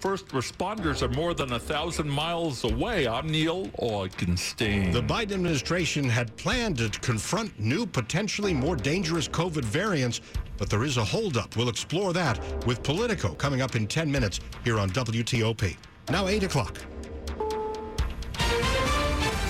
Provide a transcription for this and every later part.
First responders are more than a thousand miles away. I'm Neil Augenstein. The Biden administration had planned to confront new, potentially more dangerous COVID variants, but there is a holdup. We'll explore that with Politico coming up in 10 minutes here on WTOP. Now 8 o'clock.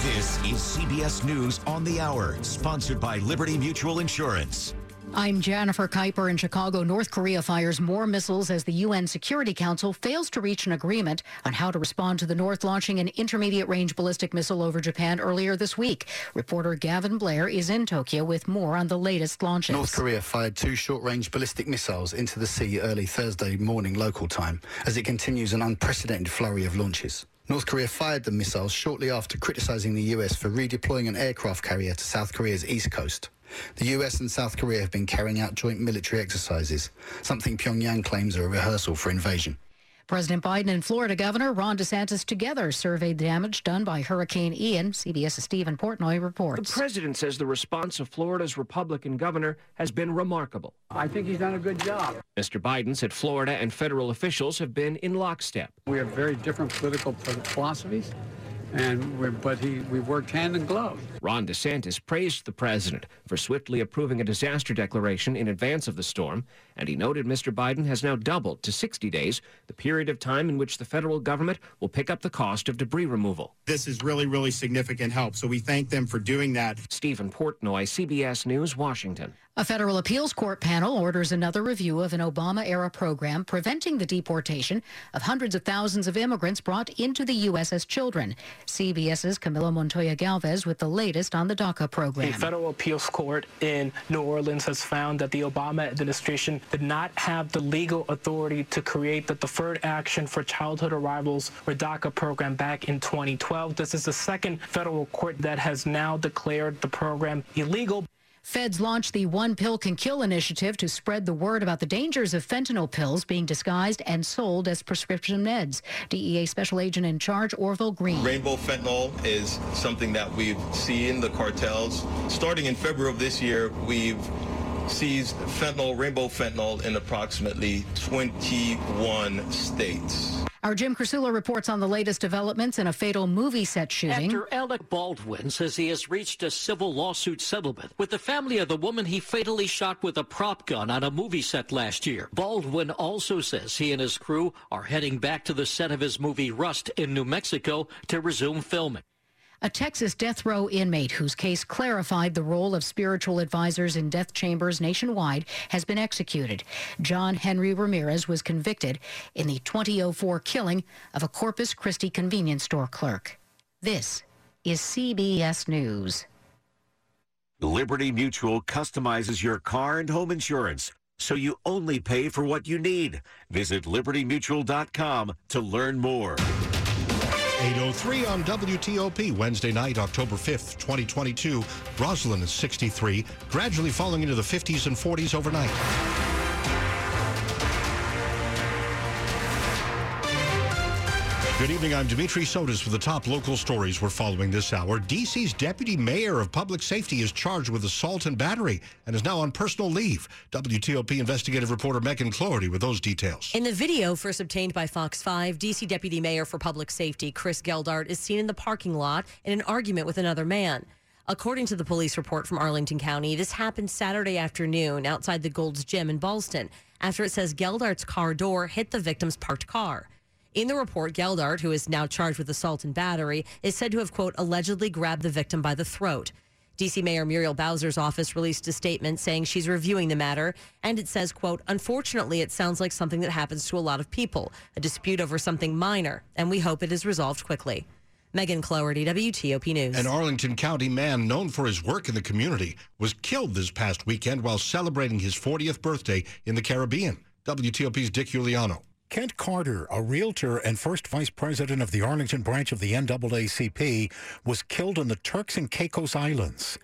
This is CBS News on the Hour, sponsored by Liberty Mutual Insurance. I'm Jennifer Kuiper in Chicago. North Korea fires more missiles as the UN Security Council fails to reach an agreement on how to respond to the North launching an intermediate range ballistic missile over Japan earlier this week. Reporter Gavin Blair is in Tokyo with more on the latest launches. North Korea fired two short range ballistic missiles into the sea early Thursday morning local time as it continues an unprecedented flurry of launches. North Korea fired the missiles shortly after criticizing the US for redeploying an aircraft carrier to South Korea's east coast. The US and South Korea have been carrying out joint military exercises, something Pyongyang claims are a rehearsal for invasion. President Biden and Florida Governor Ron DeSantis together surveyed the damage done by Hurricane Ian. CBS's Steven Portnoy reports. The president says the response of Florida's Republican governor has been remarkable. I think he's done a good job. Mr. Biden said Florida and federal officials have been in lockstep. We have very different political philosophies and but he we worked hand in glove. Ron DeSantis praised the president for swiftly approving a disaster declaration in advance of the storm, and he noted Mr. Biden has now doubled to 60 days the period of time in which the federal government will pick up the cost of debris removal. This is really, really significant help, so we thank them for doing that. Steven Portnoy, CBS News, Washington. A federal appeals court panel orders another review of an Obama era program preventing the deportation of hundreds of thousands of immigrants brought into the U.S. as children. CBS's Camilo Montoya Galvez with the latest on the DACA program. A federal appeals court in New Orleans has found that the Obama administration did not have the legal authority to create the Deferred Action for Childhood Arrivals or DACA program back in 2012. This is the second federal court that has now declared the program illegal. Feds launched the One Pill Can Kill initiative to spread the word about the dangers of fentanyl pills being disguised and sold as prescription meds. DEA Special Agent in Charge Orville Green. Rainbow fentanyl is something that we've seen the cartels. Starting in February of this year, we've seized fentanyl, rainbow fentanyl, in approximately 21 states. Our Jim Krasula reports on the latest developments in a fatal movie set shooting. Actor Alec Baldwin says he has reached a civil lawsuit settlement with the family of the woman he fatally shot with a prop gun on a movie set last year. Baldwin also says he and his crew are heading back to the set of his movie Rust in New Mexico to resume filming. A Texas death row inmate whose case clarified the role of spiritual advisors in death chambers nationwide has been executed. John Henry Ramirez was convicted in the 2004 killing of a Corpus Christi convenience store clerk. This is CBS News. Liberty Mutual customizes your car and home insurance so you only pay for what you need. Visit libertymutual.com to learn more. 803 on WTOP, Wednesday night, October 5th, 2022. Rosslyn is 63, gradually falling into the 50s and 40s overnight. Good evening. I'm Dimitri Sotis with the top local stories we're following this hour. D.C.'s deputy mayor of public safety is charged with assault and battery and is now on personal leave. WTOP investigative reporter Megan Cloherty with those details. In the video first obtained by Fox 5, D.C. deputy mayor for public safety Chris Geldart is seen in the parking lot in an argument with another man. According to the police report from Arlington County, this happened Saturday afternoon outside the Gold's Gym in Ballston after it says Geldart's car door hit the victim's parked car. In the report, Geldart, who is now charged with assault and battery, is said to have, quote, allegedly grabbed the victim by the throat. DC Mayor Muriel Bowser's office released a statement saying she's reviewing the matter, and it says, quote, unfortunately, it sounds like something that happens to a lot of people, a dispute over something minor, and we hope it is resolved quickly. Megan Cloherty, WTOP News. An Arlington County man known for his work in the community was killed this past weekend while celebrating his 40th birthday in the Caribbean. WTOP's Dick Uliano. Kent Carter, a realtor and first vice president of the Arlington branch of the NAACP, was killed in the Turks and Caicos Islands.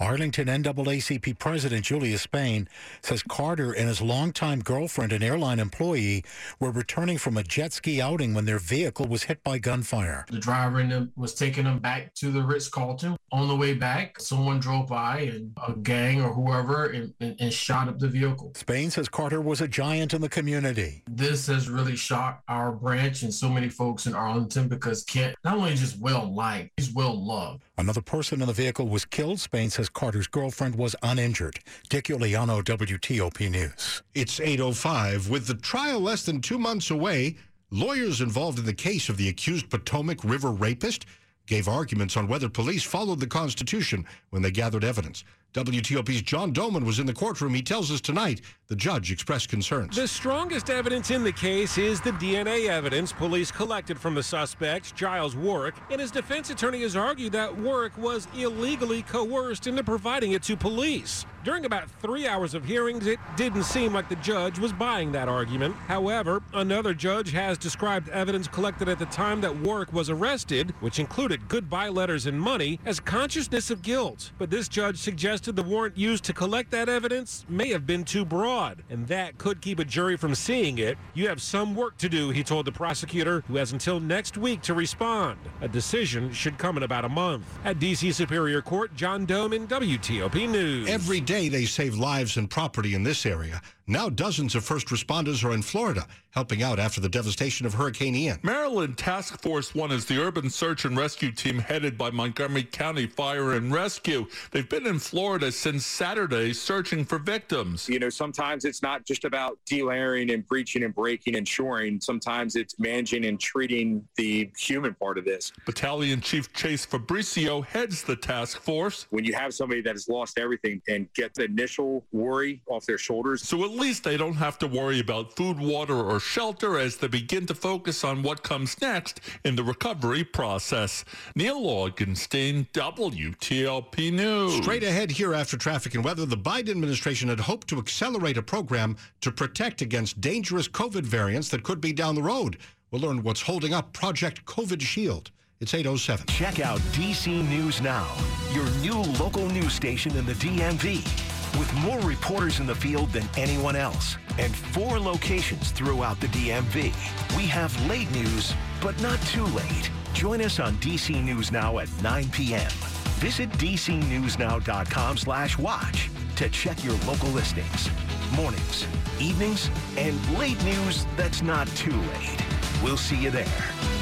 Arlington NAACP President Julius Spain says Carter and his longtime girlfriend, an airline employee, were returning from a jet ski outing when their vehicle was hit by gunfire. The driver in them was taking them back to the Ritz Carlton. On the way back, someone drove by and a gang or whoever and, and, and shot up the vehicle. Spain says Carter was a giant in the community. This has really shocked our branch and so many folks in Arlington because Kent not only just well liked, he's well loved. Another person in the vehicle was killed. Spain says Carter's girlfriend was uninjured. Dick Uliano, WTOP News. It's 8.05. With the trial less than two months away, lawyers involved in the case of the accused Potomac River rapist gave arguments on whether police followed the Constitution when they gathered evidence. WTOP's John Domen was in the courtroom. He tells us tonight the judge expressed concerns. The strongest evidence in the case is the DNA evidence police collected from the suspect, Giles Warwick, and his defense attorney has argued that Warwick was illegally coerced into providing it to police. During about three hours of hearings, it didn't seem like the judge was buying that argument. However, another judge has described evidence collected at the time that Warwick was arrested, which included goodbye letters and money, as consciousness of guilt. But this judge suggested the warrant used to collect that evidence may have been too broad, and that could keep a jury from seeing it. You have some work to do, he told the prosecutor, who has until next week to respond. A decision should come in about a month. At D.C. Superior Court, John Domen WTOP News. Every day they save lives and property in this area. Now dozens of first responders are in Florida helping out after the devastation of Hurricane Ian. Maryland Task Force 1 is the urban search and rescue team headed by Montgomery County Fire and Rescue. They've been in Florida since Saturday searching for victims. You know, sometimes it's not just about delayering and breaching and breaking and shoring. Sometimes it's managing and treating the human part of this. Battalion Chief Chase Fabricio heads the task force. When you have somebody that has lost everything and get the initial worry off their shoulders. So at least they don't have to worry about food, water, or shelter as they begin to focus on what comes next in the recovery process. Neil Augenstein, WTOP News. Straight ahead here after traffic and weather, the Biden administration had hoped to accelerate a program to protect against dangerous COVID variants that could be down the road. We'll learn what's holding up Project COVID Shield. It's 807. Check out DC News Now, your new local news station in the DMV. With more reporters in the field than anyone else and four locations throughout the DMV, we have late news, but not too late. Join us on DC News Now at 9 p.m. Visit dcnewsnow.com slash watch to check your local listings. Mornings, evenings, and late news that's not too late. We'll see you there.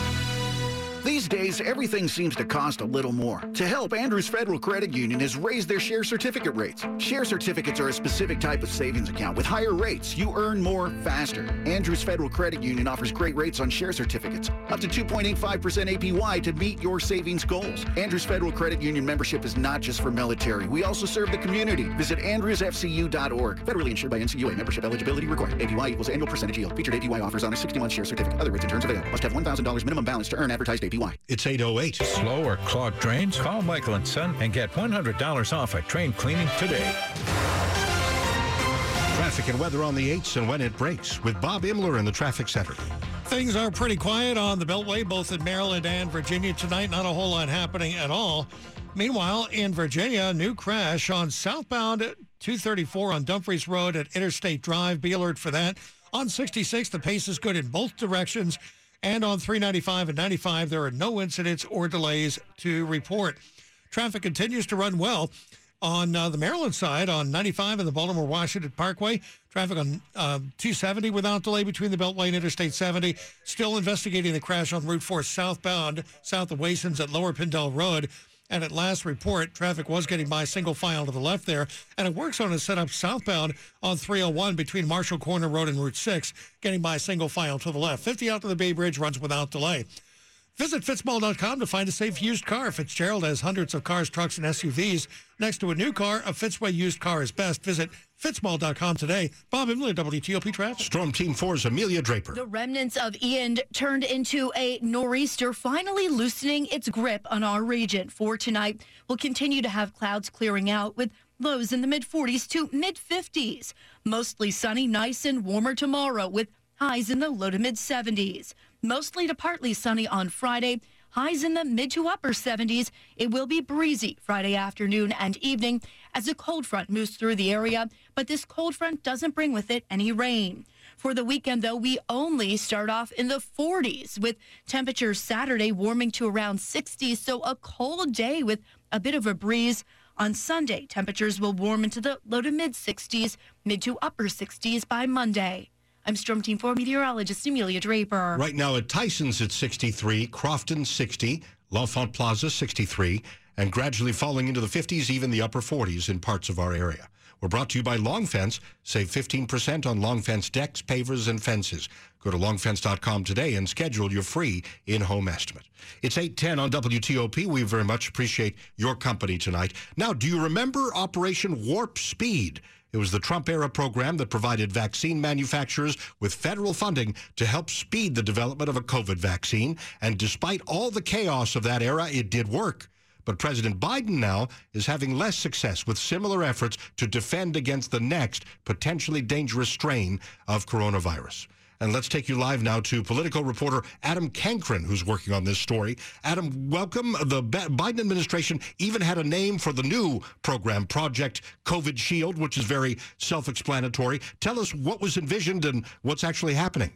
These days, everything seems to cost a little more. To help, Andrews Federal Credit Union has raised their share certificate rates. Share certificates are a specific type of savings account. With higher rates, you earn more faster. Andrews Federal Credit Union offers great rates on share certificates, up to 2.85% APY to meet your savings goals. Andrews Federal Credit Union membership is not just for military. We also serve the community. Visit andrewsfcu.org. Federally insured by NCUA. Membership eligibility required. APY equals annual percentage yield. Featured APY offers on a 60-month share certificate. Other rates and terms available. Must have $1,000 minimum balance to earn advertised APY. It's 808. Slow or clogged drains? Call Michael and Son and get $100 off a train cleaning today. Traffic and weather on the 8s and when it breaks with Bob Imler in the traffic center. Things are pretty quiet on the Beltway, both in Maryland and Virginia tonight. Not a whole lot happening at all. Meanwhile, in Virginia, new crash on southbound 234 on Dumfries Road at Interstate Drive. Be alert for that. On 66, the pace is good in both directions. And on 395 and 95, there are no incidents or delays to report. Traffic continues to run well. On uh, the Maryland side, on 95 and the Baltimore Washington Parkway, traffic on uh, 270 without delay between the Beltway and Interstate 70. Still investigating the crash on Route 4 southbound, south of Waysons at Lower Pindell Road. And at last report, traffic was getting by single file to the left there. And a work zone is set up southbound on 301 between Marshall Corner Road and Route 6, getting by single file to the left. 50 out to the Bay Bridge runs without delay. Visit fitzmall.com to find a safe used car. Fitzgerald has hundreds of cars, trucks, and SUVs. Next to a new car, a Fitzway used car is best. Visit fitzmall.com today. Bob Imler, WTOP Traffic. Storm Team 4's Amelia Draper. The remnants of Ian turned into a nor'easter, finally loosening its grip on our region. For tonight, we'll continue to have clouds clearing out with lows in the mid 40s to mid 50s. Mostly sunny, nice and warmer tomorrow with highs in the low to mid 70s. Mostly to partly sunny on Friday. Highs in the mid to upper 70s. It will be breezy Friday afternoon and evening as a cold front moves through the area, but this cold front doesn't bring with it any rain. For the weekend, though, we only start off in the 40s with temperatures Saturday warming to around 60. So a cold day with a bit of a breeze. On Sunday, temperatures will warm into the low to mid 60s, mid to upper 60s by Monday. I'm Storm Team 4 meteorologist Amelia Draper. Right now at Tyson's at 63, Crofton 60, L'Enfant Plaza 63, and gradually falling into the 50s, even the upper 40s in parts of our area. We're brought to you by Long Fence. Save 15% on Long Fence decks, pavers, and fences. Go to longfence.com today and schedule your free in-home estimate. It's 810 on WTOP. We very much appreciate your company tonight. Now, do you remember Operation Warp Speed? It was the Trump era program that provided vaccine manufacturers with federal funding to help speed the development of a COVID vaccine. And despite all the chaos of that era, it did work. But President Biden now is having less success with similar efforts to defend against the next potentially dangerous strain of coronavirus. And let's take you live now to political reporter Adam Cancryn, who's working on this story. Adam, welcome. The Biden administration even had a name for the new program, Project COVID Shield, which is very self explanatory. Tell us what was envisioned and what's actually happening.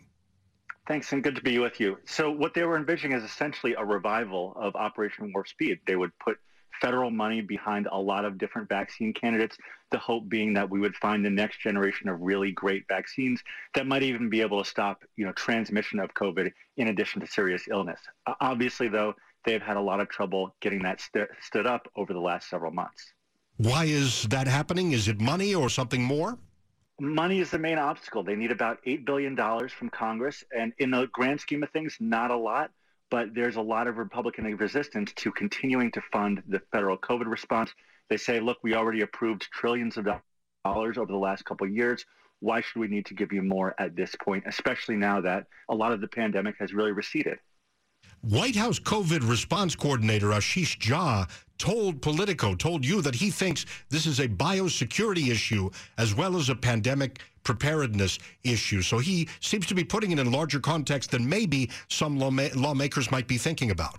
Thanks, and good to be with you. So, what they were envisioning is essentially a revival of Operation Warp Speed. They would put federal money behind a lot of different vaccine candidates. The hope being that we would find the next generation of really great vaccines that might even be able to stop, you know, transmission of COVID in addition to serious illness. Obviously, though, they've had a lot of trouble getting that st- stood up over the last several months. Why is that happening? Is it money or something more? money is the main obstacle. They need about $8 billion from Congress. And in the grand scheme of things, not a lot, but there's a lot of Republican resistance to continuing to fund the federal COVID response. They say, look, we already approved trillions of dollars over the last couple of years. Why should we need to give you more at this point, especially now that a lot of the pandemic has really receded? White House COVID response coordinator Ashish Jha told Politico, told you that he thinks this is a biosecurity issue as well as a pandemic preparedness issue. So he seems to be putting it in larger context than maybe some lawmakers might be thinking about.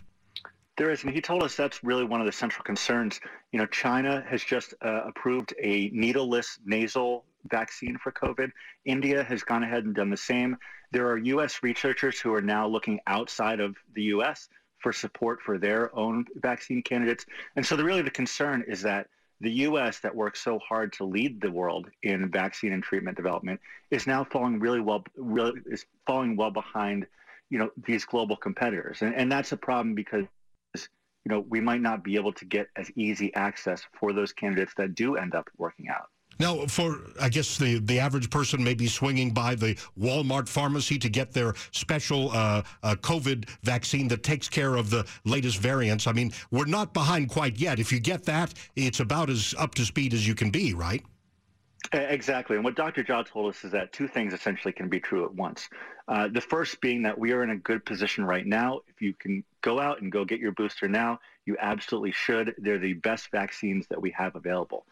There is, and he told us that's really one of the central concerns. You know, China has just uh, approved a needleless nasal vaccine for COVID. India has gone ahead and done the same. There are U.S. researchers who are now looking outside of the U.S. for support for their own vaccine candidates. And so, the, really, the concern is that the U.S. that works so hard to lead the world in vaccine and treatment development is now falling really well, really is falling well behind, you know, these global competitors, and, and that's a problem because you know, we might not be able to get as easy access for those candidates that do end up working out. Now, for I guess the, the average person may be swinging by the Walmart pharmacy to get their special uh, uh, COVID vaccine that takes care of the latest variants. I mean, we're not behind quite yet. If you get that, it's about as up to speed as you can be, right? Exactly. And what Dr. Jha told us is that two things essentially can be true at once. Uh, the first being that we are in a good position right now. If you can go out and go get your booster now, you absolutely should. They're the best vaccines that we have available.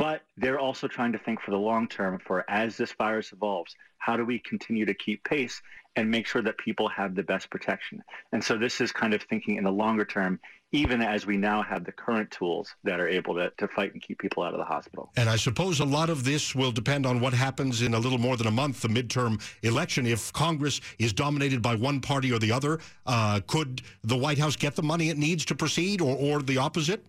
But they're also trying to think for the long term for as this virus evolves, how do we continue to keep pace and make sure that people have the best protection? And so this is kind of thinking in the longer term, even as we now have the current tools that are able to, to fight and keep people out of the hospital. And I suppose a lot of this will depend on what happens in a little more than a month, the midterm election. If Congress is dominated by one party or the other, uh, could the White House get the money it needs to proceed or, or the opposite?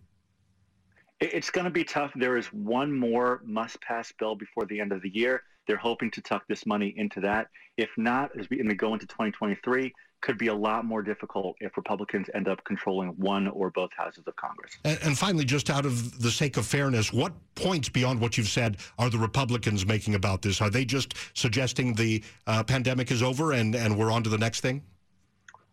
It's going to be tough. There is one more must pass bill before the end of the year. They're hoping to tuck this money into that. If not, as we, and go into 2023, could be a lot more difficult if Republicans end up controlling one or both houses of Congress. And, and, finally, just out of the sake of fairness, what points beyond what you've said are the Republicans making about this? Are they just suggesting the uh, pandemic is over and, and we're on to the next thing?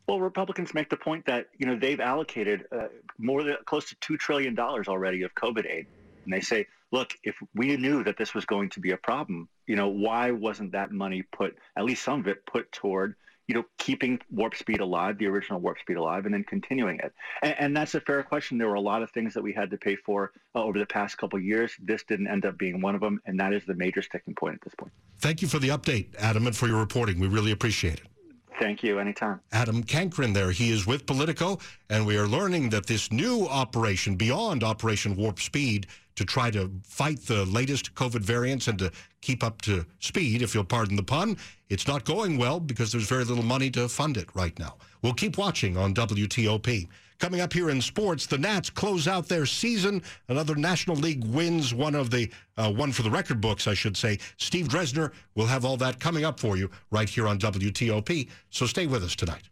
Well, Republicans make the point that you know they've allocated uh, more than close to two trillion dollars already of COVID aid, and they say, look, if we knew that this was going to be a problem, you know, why wasn't that money put, at least some of it, put toward you know, keeping Warp Speed alive, the original Warp Speed alive, and then continuing it. And, and that's a fair question. There were a lot of things that we had to pay for uh, over the past couple years. This didn't end up being one of them, and that is the major sticking point at this point. Thank you for the update, Adam, and for your reporting. We really appreciate it. Thank you. Anytime. Adam Cancryn there. He is with Politico, and we are learning that this new operation, beyond Operation Warp Speed, to try to fight the latest COVID variants and to keep up to speed, if you'll pardon the pun, it's not going well because there's very little money to fund it right now. We'll keep watching on WTOP. Coming up here in sports, the Nats close out their season. Another National League wins, one of the uh, one for the record books, I should say. Steve Dresner will have all that coming up for you right here on WTOP. So stay with us tonight.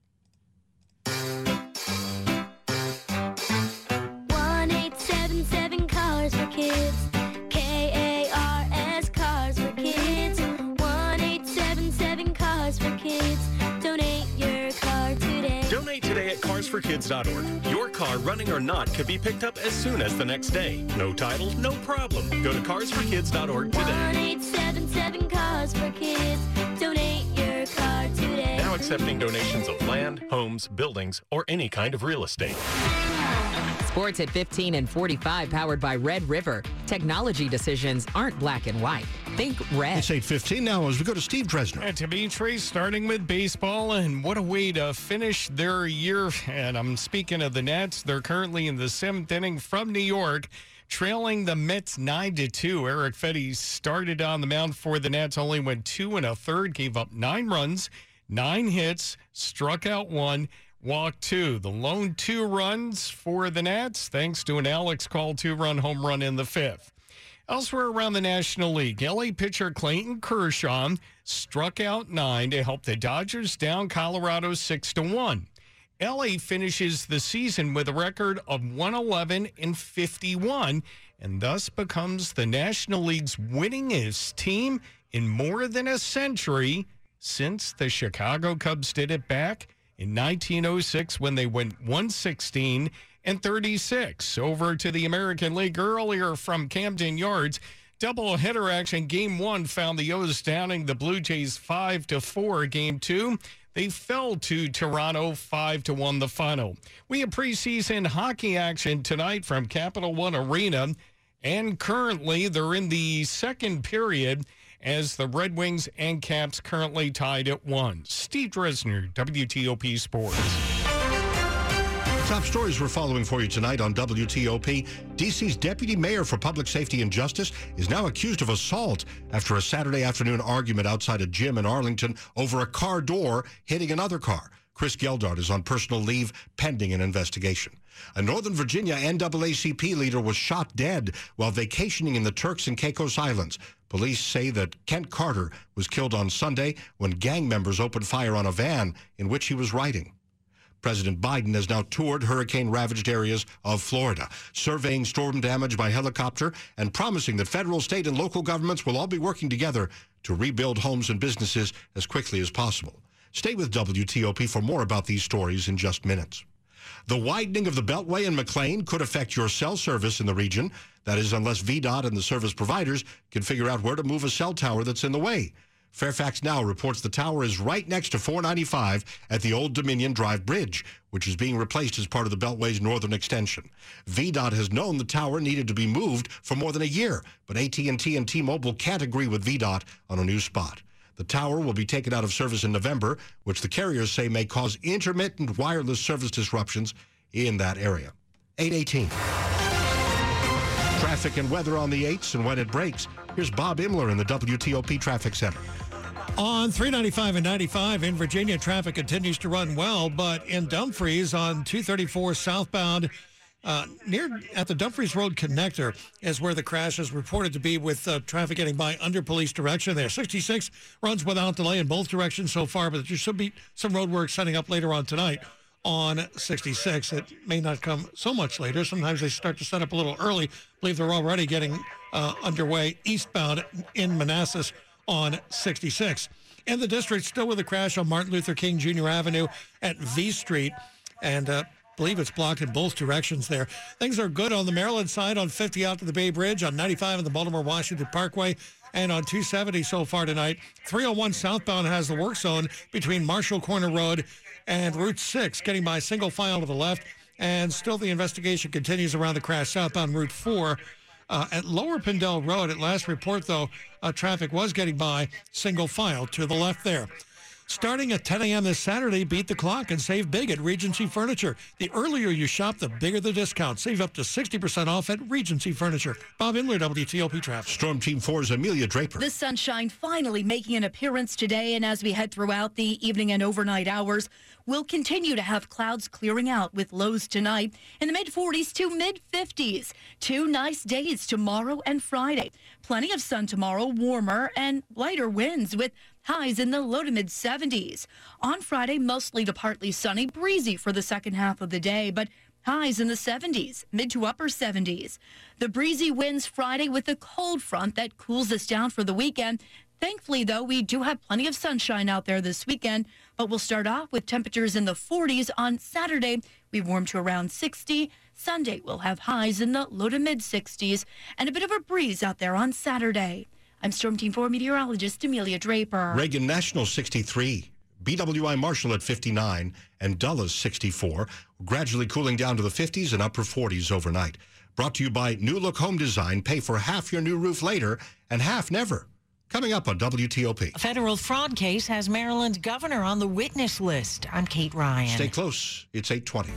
carsforkids.org. Your car, running or not, could be picked up as soon as the next day. No title, no problem. Go to carsforkids.org today. eight seven seven cars for kids. Donate your car today. Now accepting donations of land, homes, buildings, or any kind of real estate. Sports at 15 and 45, powered by Red River. Technology decisions aren't black and white. Think red. It's 8.15 now as we go to Steve Dresner. And Dimitri, starting with baseball, and what a way to finish their year. And I'm speaking of the Nats. They're currently in the seventh inning from New York, trailing the Mets 9 to 2. Erick Fedde started on the mound for the Nats, only went two and a third, gave up nine runs, nine hits, struck out one. Walk two. The lone two runs for the Nats, thanks to an Alex Call two run home run in the fifth. Elsewhere around the National League, LA pitcher Clayton Kershaw struck out nine to help the Dodgers down Colorado 6 to 1. LA finishes the season with a record of 111 and 51 and thus becomes the National League's winningest team in more than a century since the Chicago Cubs did it back in 1906 when they went 116 and 36. Over to the American League earlier from Camden Yards. Double header action. Game one found the O's downing the Blue Jays five to four. Game two, they fell to Toronto five to one. The final. We have preseason hockey action tonight from Capital One Arena, and currently they're in the second period as the Red Wings and Caps currently tied at one. Steve Dresner, WTOP Sports. Top stories we're following for you tonight on WTOP. DC's deputy mayor for public safety and justice is now accused of assault after a Saturday afternoon argument outside a gym in Arlington over a car door hitting another car. Chris Geldart is on personal leave pending an investigation. A Northern Virginia NAACP leader was shot dead while vacationing in the Turks and Caicos Islands. Police say that Kent Carter was killed on Sunday when gang members opened fire on a van in which he was riding. President Biden has now toured hurricane ravaged areas of Florida, surveying storm damage by helicopter and promising that federal, state, and local governments will all be working together to rebuild homes and businesses as quickly as possible. Stay with WTOP for more about these stories in just minutes. The widening of the Beltway in McLean could affect your cell service in the region. That is, unless VDOT and the service providers can figure out where to move a cell tower that's in the way. Fairfax Now reports the tower is right next to 495 at the Old Dominion Drive Bridge, which is being replaced as part of the Beltway's northern extension. VDOT has known the tower needed to be moved for more than a year, but AT&T and T-Mobile can't agree with VDOT on a new spot. The tower will be taken out of service in November, which the carriers say may cause intermittent wireless service disruptions in that area. 818. Traffic and weather on the 8s and when it breaks. Here's Bob Imler in the WTOP Traffic Center. On 395 and 95 in Virginia, traffic continues to run well, but in Dumfries on 234 southbound, uh, near at the Dumfries Road connector is where the crash is reported to be with uh, traffic getting by under police direction there. 66 runs without delay in both directions so far, but there should be some road work setting up later on tonight on 66. It may not come so much later. Sometimes they start to set up a little early. I believe they're already getting uh, underway eastbound in Manassas on 66. In the district, still with a crash on Martin Luther King Jr. Avenue at V Street. And uh, believe it's blocked in both directions there. Things are good on the Maryland side on 50 out to the Bay Bridge, on 95 on the Baltimore Washington Parkway, and on 270 so far tonight. 301 southbound has the work zone between Marshall Corner Road and Route 6, getting by single file to the left. And still the investigation continues around the crash southbound Route 4. Uh, at Lower Pindell Road, at last report, though, uh, traffic was getting by single file to the left there. Starting at 10 a.m. this Saturday, beat the clock and save big at Regency Furniture. The earlier you shop, the bigger the discount. Save up to 60% off at Regency Furniture. Bob Imler, WTOP Traffic. Storm Team 4's Amelia Draper. The sunshine finally making an appearance today, and as we head throughout the evening and overnight hours, we'll continue to have clouds clearing out with lows tonight in the mid 40s to mid 50s. Two nice days tomorrow and Friday. Plenty of sun tomorrow, warmer and lighter winds with highs in the low to mid 70s. On Friday, mostly to partly sunny, breezy for the second half of the day, but highs in the 70s, mid to upper 70s. The breezy winds Friday with a cold front that cools us down for the weekend. Thankfully, though, we do have plenty of sunshine out there this weekend, but we'll start off with temperatures in the 40s on Saturday. We warm to around 60. Sunday, we'll have highs in the low to mid 60s and a bit of a breeze out there on Saturday. I'm Storm Team 4 meteorologist Amelia Draper. Reagan National 63. BWI Marshall at 59 and Dulles 64, gradually cooling down to the 50s and upper 40s overnight. Brought to you by New Look Home Design. Pay for half your new roof later and half never. Coming up on WTOP. A federal fraud case has Maryland's governor on the witness list. I'm Kate Ryan. Stay close. It's 820.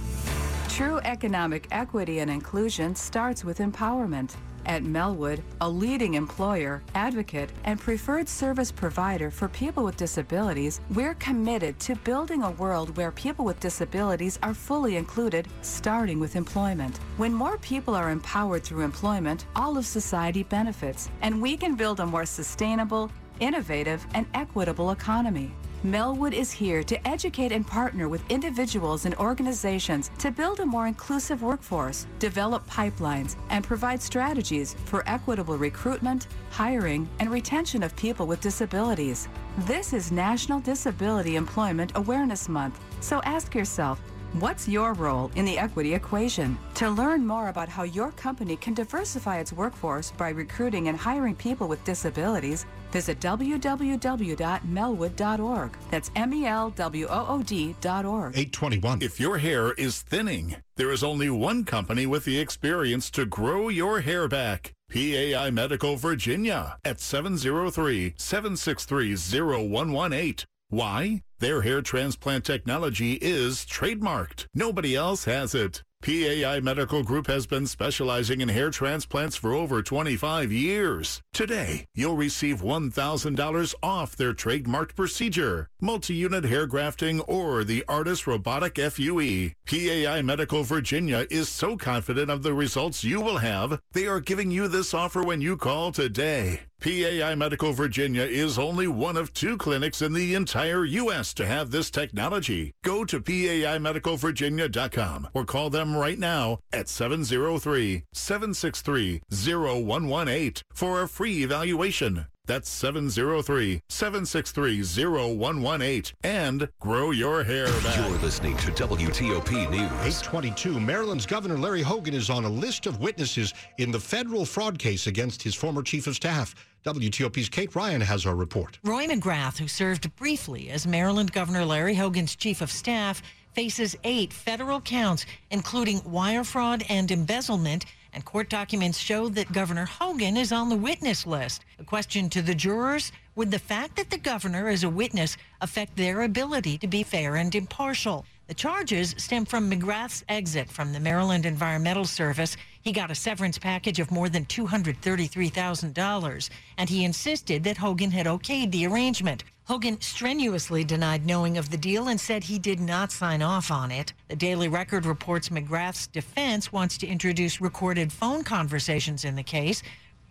True economic equity and inclusion starts with empowerment. At Melwood, a leading employer, advocate, and preferred service provider for people with disabilities, we're committed to building a world where people with disabilities are fully included, starting with employment. When more people are empowered through employment, all of society benefits, and we can build a more sustainable, innovative, and equitable economy. Melwood is here to educate and partner with individuals and organizations to build a more inclusive workforce, develop pipelines, and provide strategies for equitable recruitment, hiring, and retention of people with disabilities. This is National Disability Employment Awareness Month, so ask yourself, What's your role in the equity equation? To learn more about how your company can diversify its workforce by recruiting and hiring people with disabilities, visit www.melwood.org. That's M E L W O O D.org. 821. If your hair is thinning, there is only one company with the experience to grow your hair back. PAI Medical Virginia at 703 763 0118. Why? Their hair transplant technology is trademarked. Nobody else has it. PAI Medical Group has been specializing in hair transplants for over 25 years. Today, you'll receive $1,000 off their trademarked procedure, multi-unit hair grafting, or the ARTAS Robotic FUE. PAI Medical Virginia is so confident of the results you will have, they are giving you this offer when you call today. PAI Medical Virginia is only one of two clinics in the entire U.S. to have this technology. Go to PAIMedicalVirginia.com or call them right now at 703 763 0118 for a free evaluation. That's 703 763 0118 and grow your hair back. You're listening to WTOP News. 822. Maryland's Governor Larry Hogan is on a list of witnesses in the federal fraud case against his former chief of staff. WTOP's Kate Ryan has our report. Roy McGrath, who served briefly as Maryland Governor Larry Hogan's chief of staff, faces eight federal counts, including wire fraud and embezzlement. And court documents show that Governor Hogan is on the witness list. A question to the jurors Would the fact that the governor is a witness affect their ability to be fair and impartial? The charges stem from McGrath's exit from the Maryland Environmental Service. He got a severance package of more than $233,000, and he insisted that Hogan had okayed the arrangement. Hogan strenuously denied knowing of the deal and said he did not sign off on it. The Daily Record reports McGrath's defense wants to introduce recorded phone conversations in the case.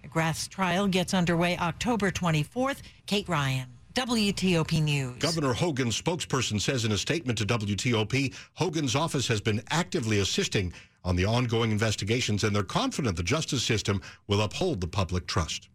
McGrath's trial gets underway October 24th. Kate Ryan. WTOP News. Governor Hogan's spokesperson says in a statement to WTOP, Hogan's office has been actively assisting on the ongoing investigations, and they're confident the justice system will uphold the public trust.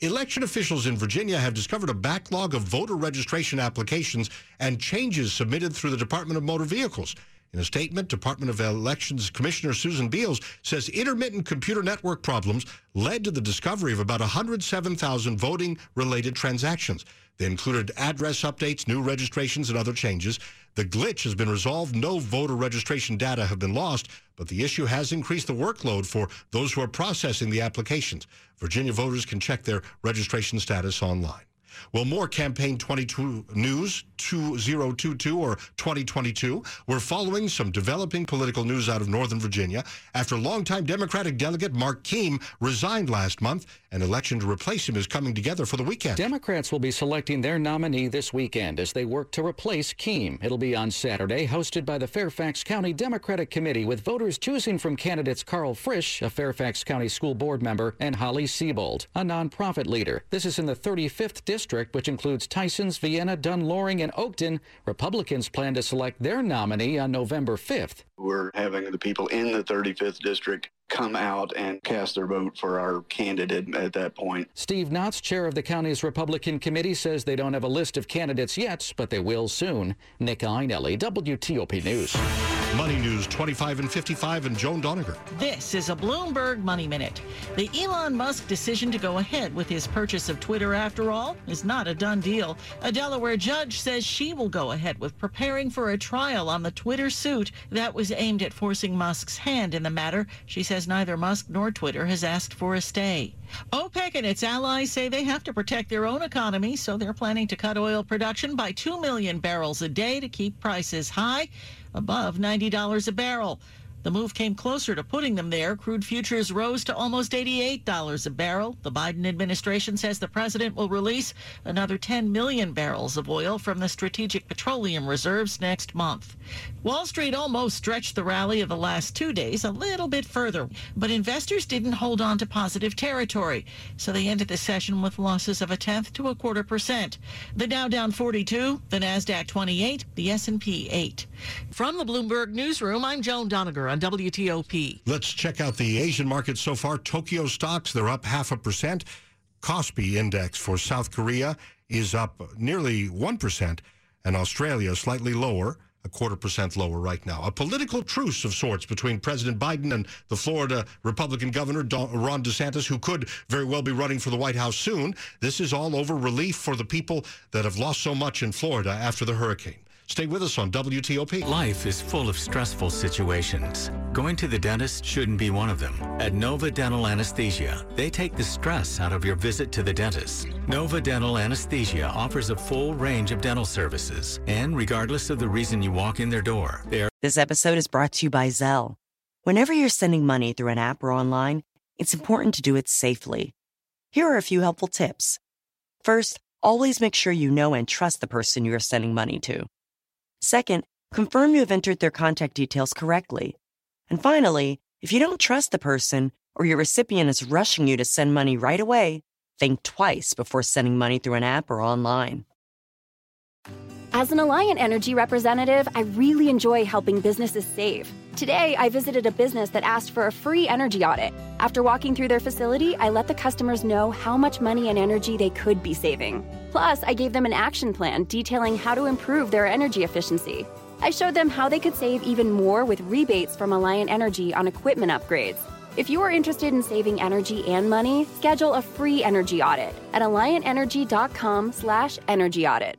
Election officials in Virginia have discovered a backlog of voter registration applications and changes submitted through the Department of Motor Vehicles. In a statement, Department of Elections Commissioner Susan Beals says intermittent computer network problems led to the discovery of about 107,000 voting related transactions. They included address updates, new registrations, and other changes. The glitch has been resolved. No voter registration data have been lost, but the issue has increased the workload for those who are processing the applications. Virginia voters can check their registration status online. Well, more Campaign 22 News 2022 or 2022. We're following some developing political news out of Northern Virginia after longtime Democratic delegate Mark Keam resigned last month. An election to replace him is coming together for the weekend. Democrats will be selecting their nominee this weekend as they work to replace Keam. It'll be on Saturday, hosted by the Fairfax County Democratic Committee, with voters choosing from candidates Karl Frisch, a Fairfax County School Board member, and Holly Seibold, a nonprofit leader. This is in the 35th District, which includes Tysons, Vienna, Dunn, Loring, and Oakton. Republicans plan to select their nominee on November 5th. We're having the people in the 35th district come out and cast their vote for our candidate at that point. Steve Knotts, chair of the county's Republican committee, says they don't have a list of candidates yet, but they will soon. Nick Iannelli, WTOP News. Money News 25 and 55 and Joan Doniger. This is a Bloomberg Money Minute. The Elon Musk decision to go ahead with his purchase of Twitter, after all, is not a done deal. A Delaware judge says she will go ahead with preparing for a trial on the Twitter suit that was aimed at forcing Musk's hand in the matter. She says neither Musk nor Twitter has asked for a stay. OPEC and its allies say they have to protect their own economy, so they're planning to cut oil production by 2 million barrels a day to keep prices high, above $90 a barrel. The move came closer to putting them there. Crude futures rose to almost $88 a barrel. The Biden administration says the president will release another 10 million barrels of oil from the strategic petroleum reserves next month. Wall Street almost stretched the rally of the last two days a little bit further, but investors didn't hold on to positive territory, so they ended the session with losses of a tenth to a quarter percent. The Dow down 42, the Nasdaq 28, the S&P 8. From the Bloomberg Newsroom, I'm Joan Doniger on WTOP. Let's check out the Asian market so far. Tokyo stocks, they're up half a percent. Kospi index for South Korea is up nearly 1%, and Australia slightly lower, a quarter percent lower right now. A political truce of sorts between President Biden and the Florida Republican governor, Ron DeSantis, who could very well be running for the White House soon. This is all over relief for the people that have lost so much in Florida after the hurricane. Stay with us on WTOP. Life is full of stressful situations. Going to the dentist shouldn't be one of them. At Nova Dental Anesthesia, they take the stress out of your visit to the dentist. Nova Dental Anesthesia offers a full range of dental services, and regardless of the reason you walk in their door, they are This episode is brought to you by Zelle. Whenever you're sending money through an app or online, it's important to do it safely. Here are a few helpful tips. First, always make sure you know and trust the person you are sending money to. Second, confirm you have entered their contact details correctly. And finally, if you don't trust the person or your recipient is rushing you to send money right away, think twice before sending money through an app or online. As an Alliant Energy representative, I really enjoy helping businesses save. Today, I visited a business that asked for a free energy audit. After walking through their facility, I let the customers know how much money and energy they could be saving. Plus, I gave them an action plan detailing how to improve their energy efficiency. I showed them how they could save even more with rebates from Alliant Energy on equipment upgrades. If you are interested in saving energy and money, schedule a free energy audit at alliantenergy.com/energy audit.